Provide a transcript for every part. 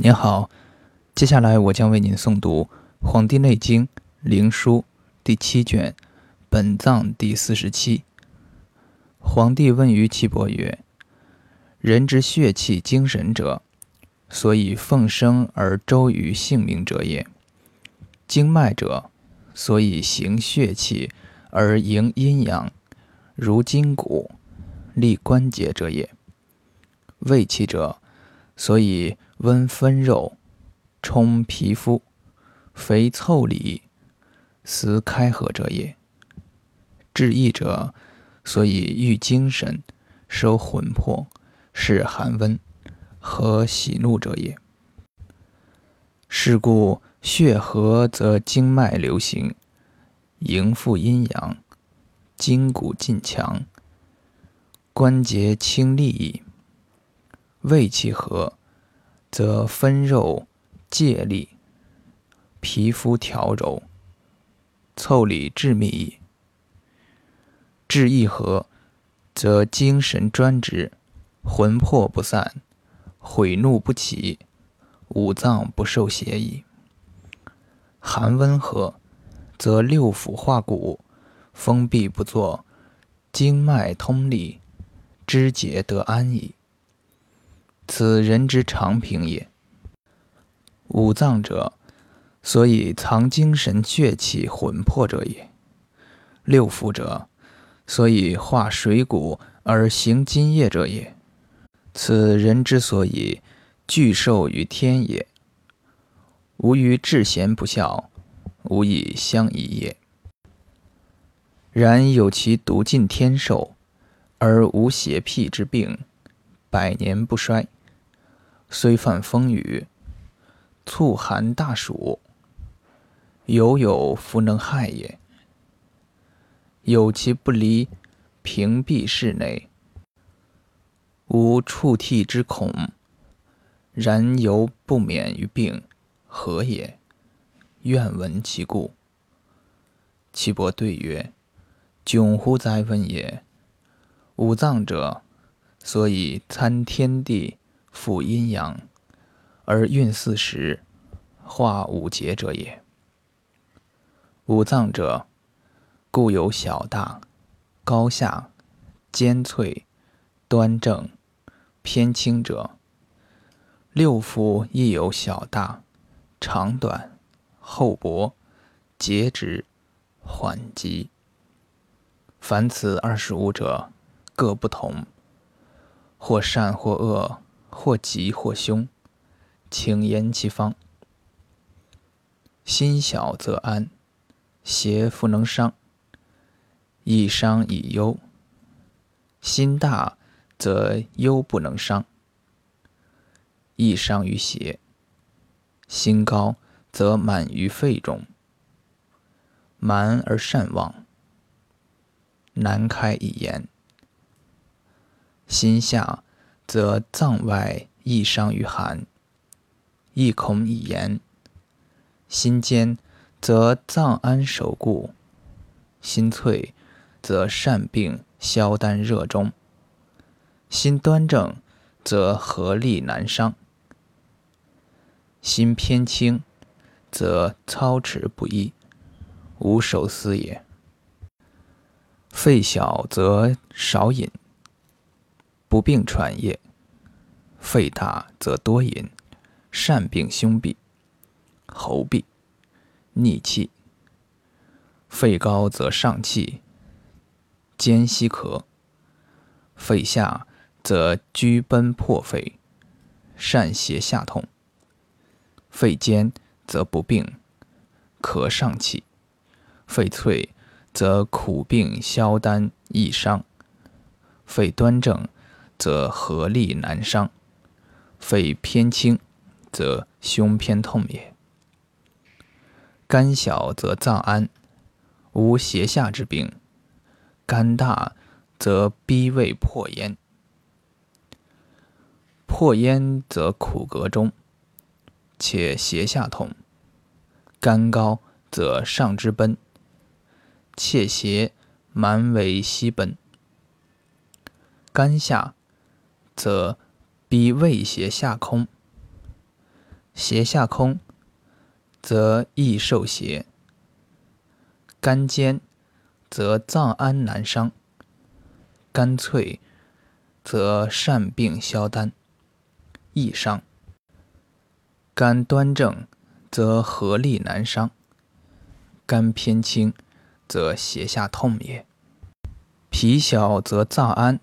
您好，接下来我将为您诵读《黄帝内经·灵枢》第七卷《本藏》第四十七。皇帝问于岐伯曰：“人之血气精神者，所以奉生而周于性命者也；经脉者，所以行血气而营阴阳，如筋骨、立关节者也；胃气者，所以温分肉，充皮肤，肥腠理，思开合者也；志意者，所以欲精神，收魂魄，是寒温，和喜怒者也。是故血和则经脉流行，营复阴阳，筋骨劲强，关节轻利矣。胃气和。则分肉借力，皮肤调柔，腠理致密矣。志意和，则精神专直，魂魄不散，悔怒不起，五脏不受邪矣。寒温和，则六腑化骨，封闭不作，经脉通利，肢节得安矣。此人之常平也。五脏者，所以藏精神、血气、魂魄者也；六腑者，所以化水谷而行津液者也。此人之所以聚寿于天也。吾于至贤不肖，无以相宜也。然有其独尽天寿，而无邪僻之病，百年不衰。虽犯风雨，促寒大暑，犹有弗能害也。有其不离屏蔽室内，无触涕之恐，然犹不免于病，何也？愿闻其故。岐伯对曰：“窘乎哉问也！五脏者，所以参天地。”复阴阳，而运四时，化五节者也。五脏者，故有小大、高下、尖脆、端正、偏轻者。六腑亦有小大、长短、厚薄、节直、缓急。凡此二十五者，各不同，或善或恶。或吉或凶，请言其方。心小则安，邪复能伤；易伤以忧。心大则忧不能伤，易伤于邪。心高则满于肺中，满而善忘，难开以言。心下。则脏外易伤于寒，亦恐以言；心坚，则脏安守固；心脆，则善病消丹热中；心端正，则合力难伤；心偏轻，则操持不易，无守思也。肺小则少饮。不病喘液，肺大则多饮，善病胸痹、喉痹、逆气；肺高则上气、兼息咳；肺下则居奔破肺，善邪下痛；肺坚则不病，咳上气；肺脆则苦病消丹易伤；肺端正。则合力难伤，肺偏轻，则胸偏痛也。肝小则脏安，无胁下之病；肝大则逼胃破咽，破咽则苦膈中，且胁下痛；肝高则上之奔，且胁蛮为西奔；肝下。则逼胃胁下空，胁下空，则易受邪；肝坚，则脏安难伤；肝脆，则善病消丹，易伤；肝端正，则合力难伤；肝偏轻，则胁下痛也。脾小则脏安，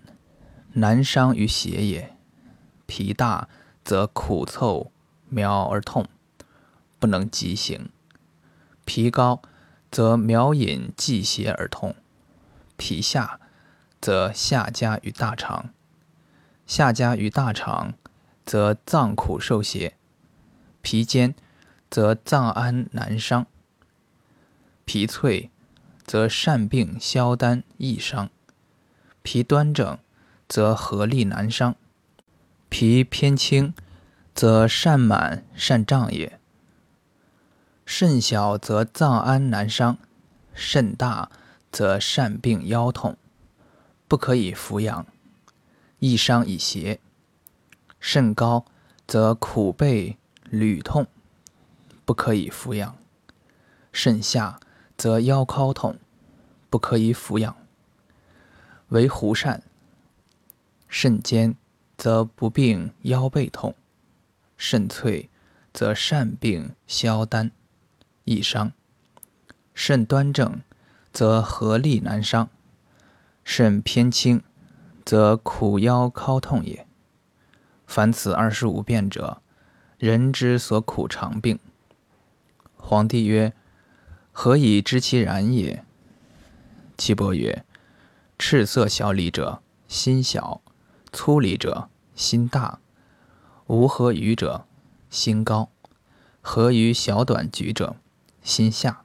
难伤于邪也；脾大则苦凑。苗而痛，不能急行；脾高，则苗饮既邪而痛；脾下，则下家于大肠；下家于大肠，则脏苦受邪；脾坚，则脏安难伤；脾脆，则善病消丹易伤；脾端正，则合力难伤；脾偏轻。则善满善胀也。肾小则脏安难伤，肾大则善病腰痛，不可以扶养，易伤以邪。肾高则苦背屡痛，不可以扶养。肾下则腰尻痛，不可以扶养。为胡善。肾坚则不病腰背痛。肾脆，则善病消丹，易伤；肾端正，则合力难伤；肾偏轻，则苦腰尻痛也。凡此二十五变者，人之所苦常病。皇帝曰：“何以知其然也？”岐伯曰：“赤色小李者，心小；粗李者，心大。”无合于者，心高；合于小短局者，心下；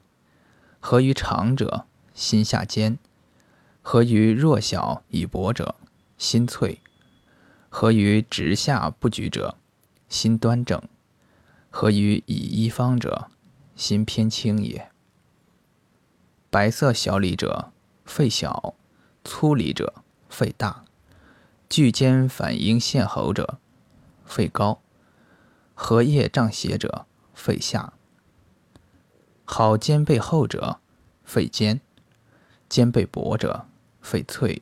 合于长者，心下坚；合于弱小以薄者，心脆；合于直下不举者，心端正；合于以一方者，心偏轻也。白色小李者，肺小；粗李者，肺大；巨坚反应陷喉者。肺高，合叶胀邪者，肺下；好肩背厚者，肺坚；肩背薄者，肺脆；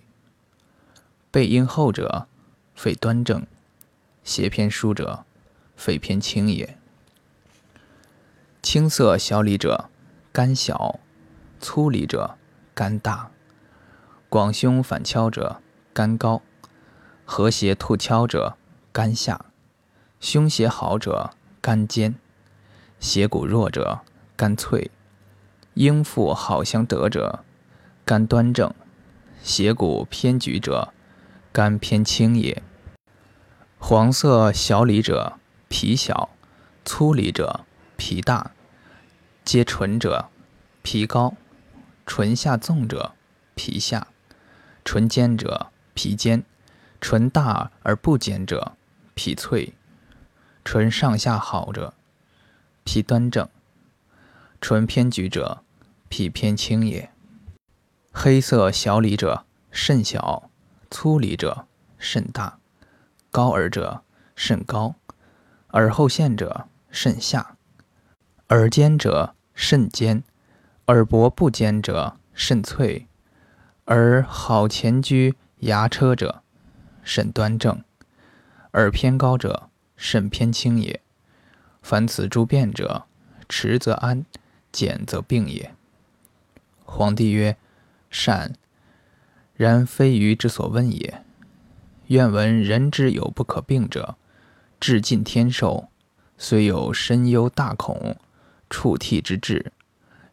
背阴厚者，肺端正；邪偏疏者，肺偏轻也。青色小李者，肝小；粗李者，肝大；广胸反敲者，肝高；和谐吐敲者，肝下。胸胁好者，肝坚；胁骨弱者，肝脆；应腹好相得者，肝端正；胁骨偏举者，肝偏轻也。黄色小里者，脾小；粗里者，脾大；皆纯者，脾高；唇下纵者，脾下；唇尖者，脾尖；唇大而不坚者，脾脆。唇上下好者，脾端正；唇偏举者，脾偏轻也。黑色小李者，肾小；粗李者，肾大；高耳者，肾高；耳后陷者，肾下；耳尖者，肾尖；耳薄不尖者，肾脆；而好前居牙车者，肾端正；耳偏高者。肾偏轻也，凡此诸变者，持则安，减则病也。皇帝曰：“善。然非愚之所问也。愿闻人之有不可病者，至尽天寿，虽有深忧大恐，触涕之志，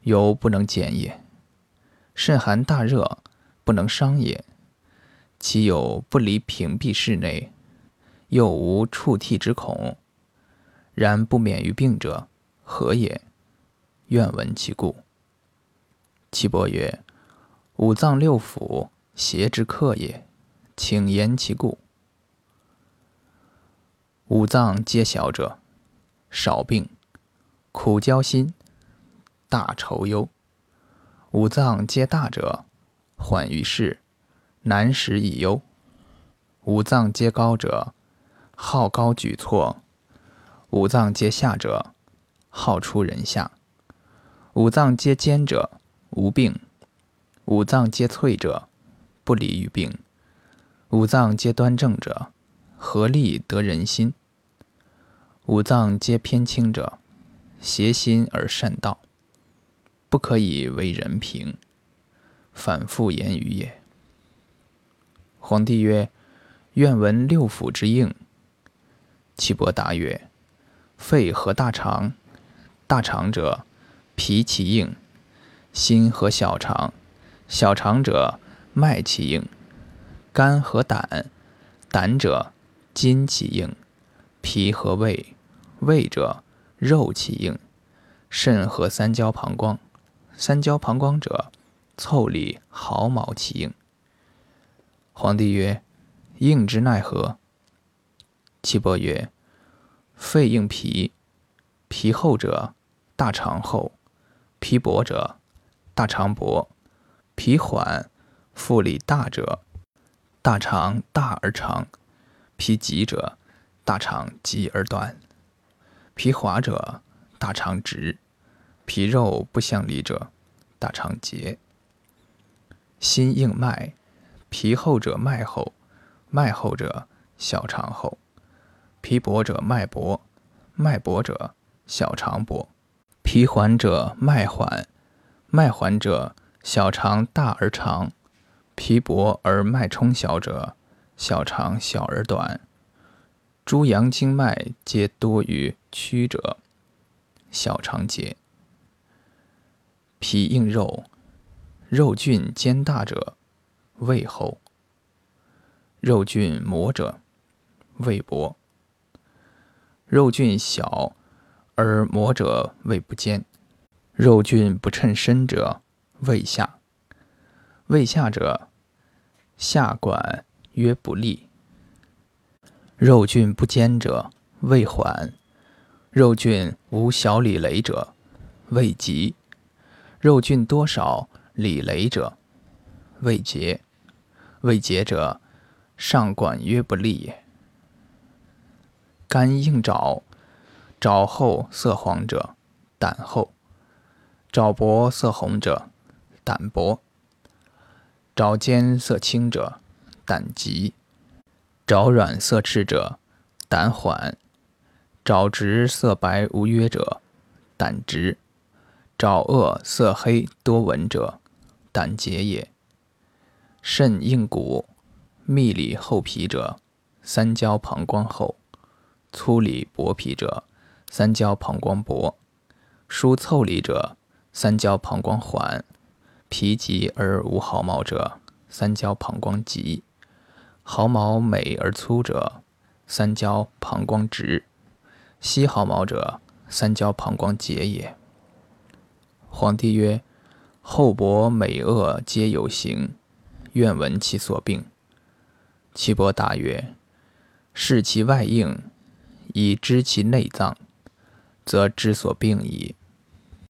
犹不能减也。甚寒大热，不能伤也。其有不离屏蔽室内？”又无触涕之恐，然不免于病者，何也？愿闻其故。岐伯曰：五脏六腑，邪之客也，请言其故。五脏皆小者，少病，苦焦心，大愁忧；五脏皆大者，缓于事，难食以忧；五脏皆高者，好高举措，五脏皆下者，好出人下；五脏皆坚者，无病；五脏皆脆者，不离于病；五脏皆端正者，合力得人心；五脏皆偏轻者，邪心而善道，不可以为人平。反复言语也。皇帝曰：“愿闻六腑之应。”岐伯答曰：“肺和大肠，大肠者，脾其应；心和小肠，小肠者，脉其应；肝和胆，胆者，筋其应；脾和胃，胃者，肉其应；肾和三焦膀胱，三焦膀胱者，腠理毫毛其应。”皇帝曰：“应之奈何？”岐伯曰：“肺应脾，皮厚者大肠厚；皮薄者大肠薄；皮缓，腹里大者大肠大而长；皮急者大肠急而短；皮滑者大肠直；皮肉不相离者大肠结。心应脉，皮厚者脉厚，脉厚者小肠厚。皮薄者脉薄，脉薄者小肠薄；皮缓者脉缓，脉缓者小肠大而长；皮薄而脉冲小者，小肠小而短。诸阳经脉皆多于曲者，小肠结。脾硬肉，肉菌坚大者，胃厚；肉菌磨者，胃薄。肉菌小而磨者胃不坚，肉菌不称身者胃下，胃下者下管曰不利。肉菌不坚者胃缓，肉菌无小里雷者胃急，肉菌多少里雷者胃结，未结者上管曰不利也。肝硬爪，爪厚色黄者，胆厚；爪薄色红者，胆薄；爪尖色青者，胆急；爪软色赤者，胆缓；爪直色白无约者，胆直；爪恶色黑多纹者，胆结也。肾硬骨，密里厚皮者，三焦膀胱厚。粗里薄皮者，三焦膀胱薄；疏腠理者，三焦膀胱缓；皮急而无毫毛者，三焦膀胱急；毫毛美而粗者，三焦膀胱直；稀毫毛者，三焦膀胱结也。皇帝曰：“厚薄美恶皆有形，愿闻其所病。”岐伯答曰：“视其外应。”以知其内脏，则知所病矣。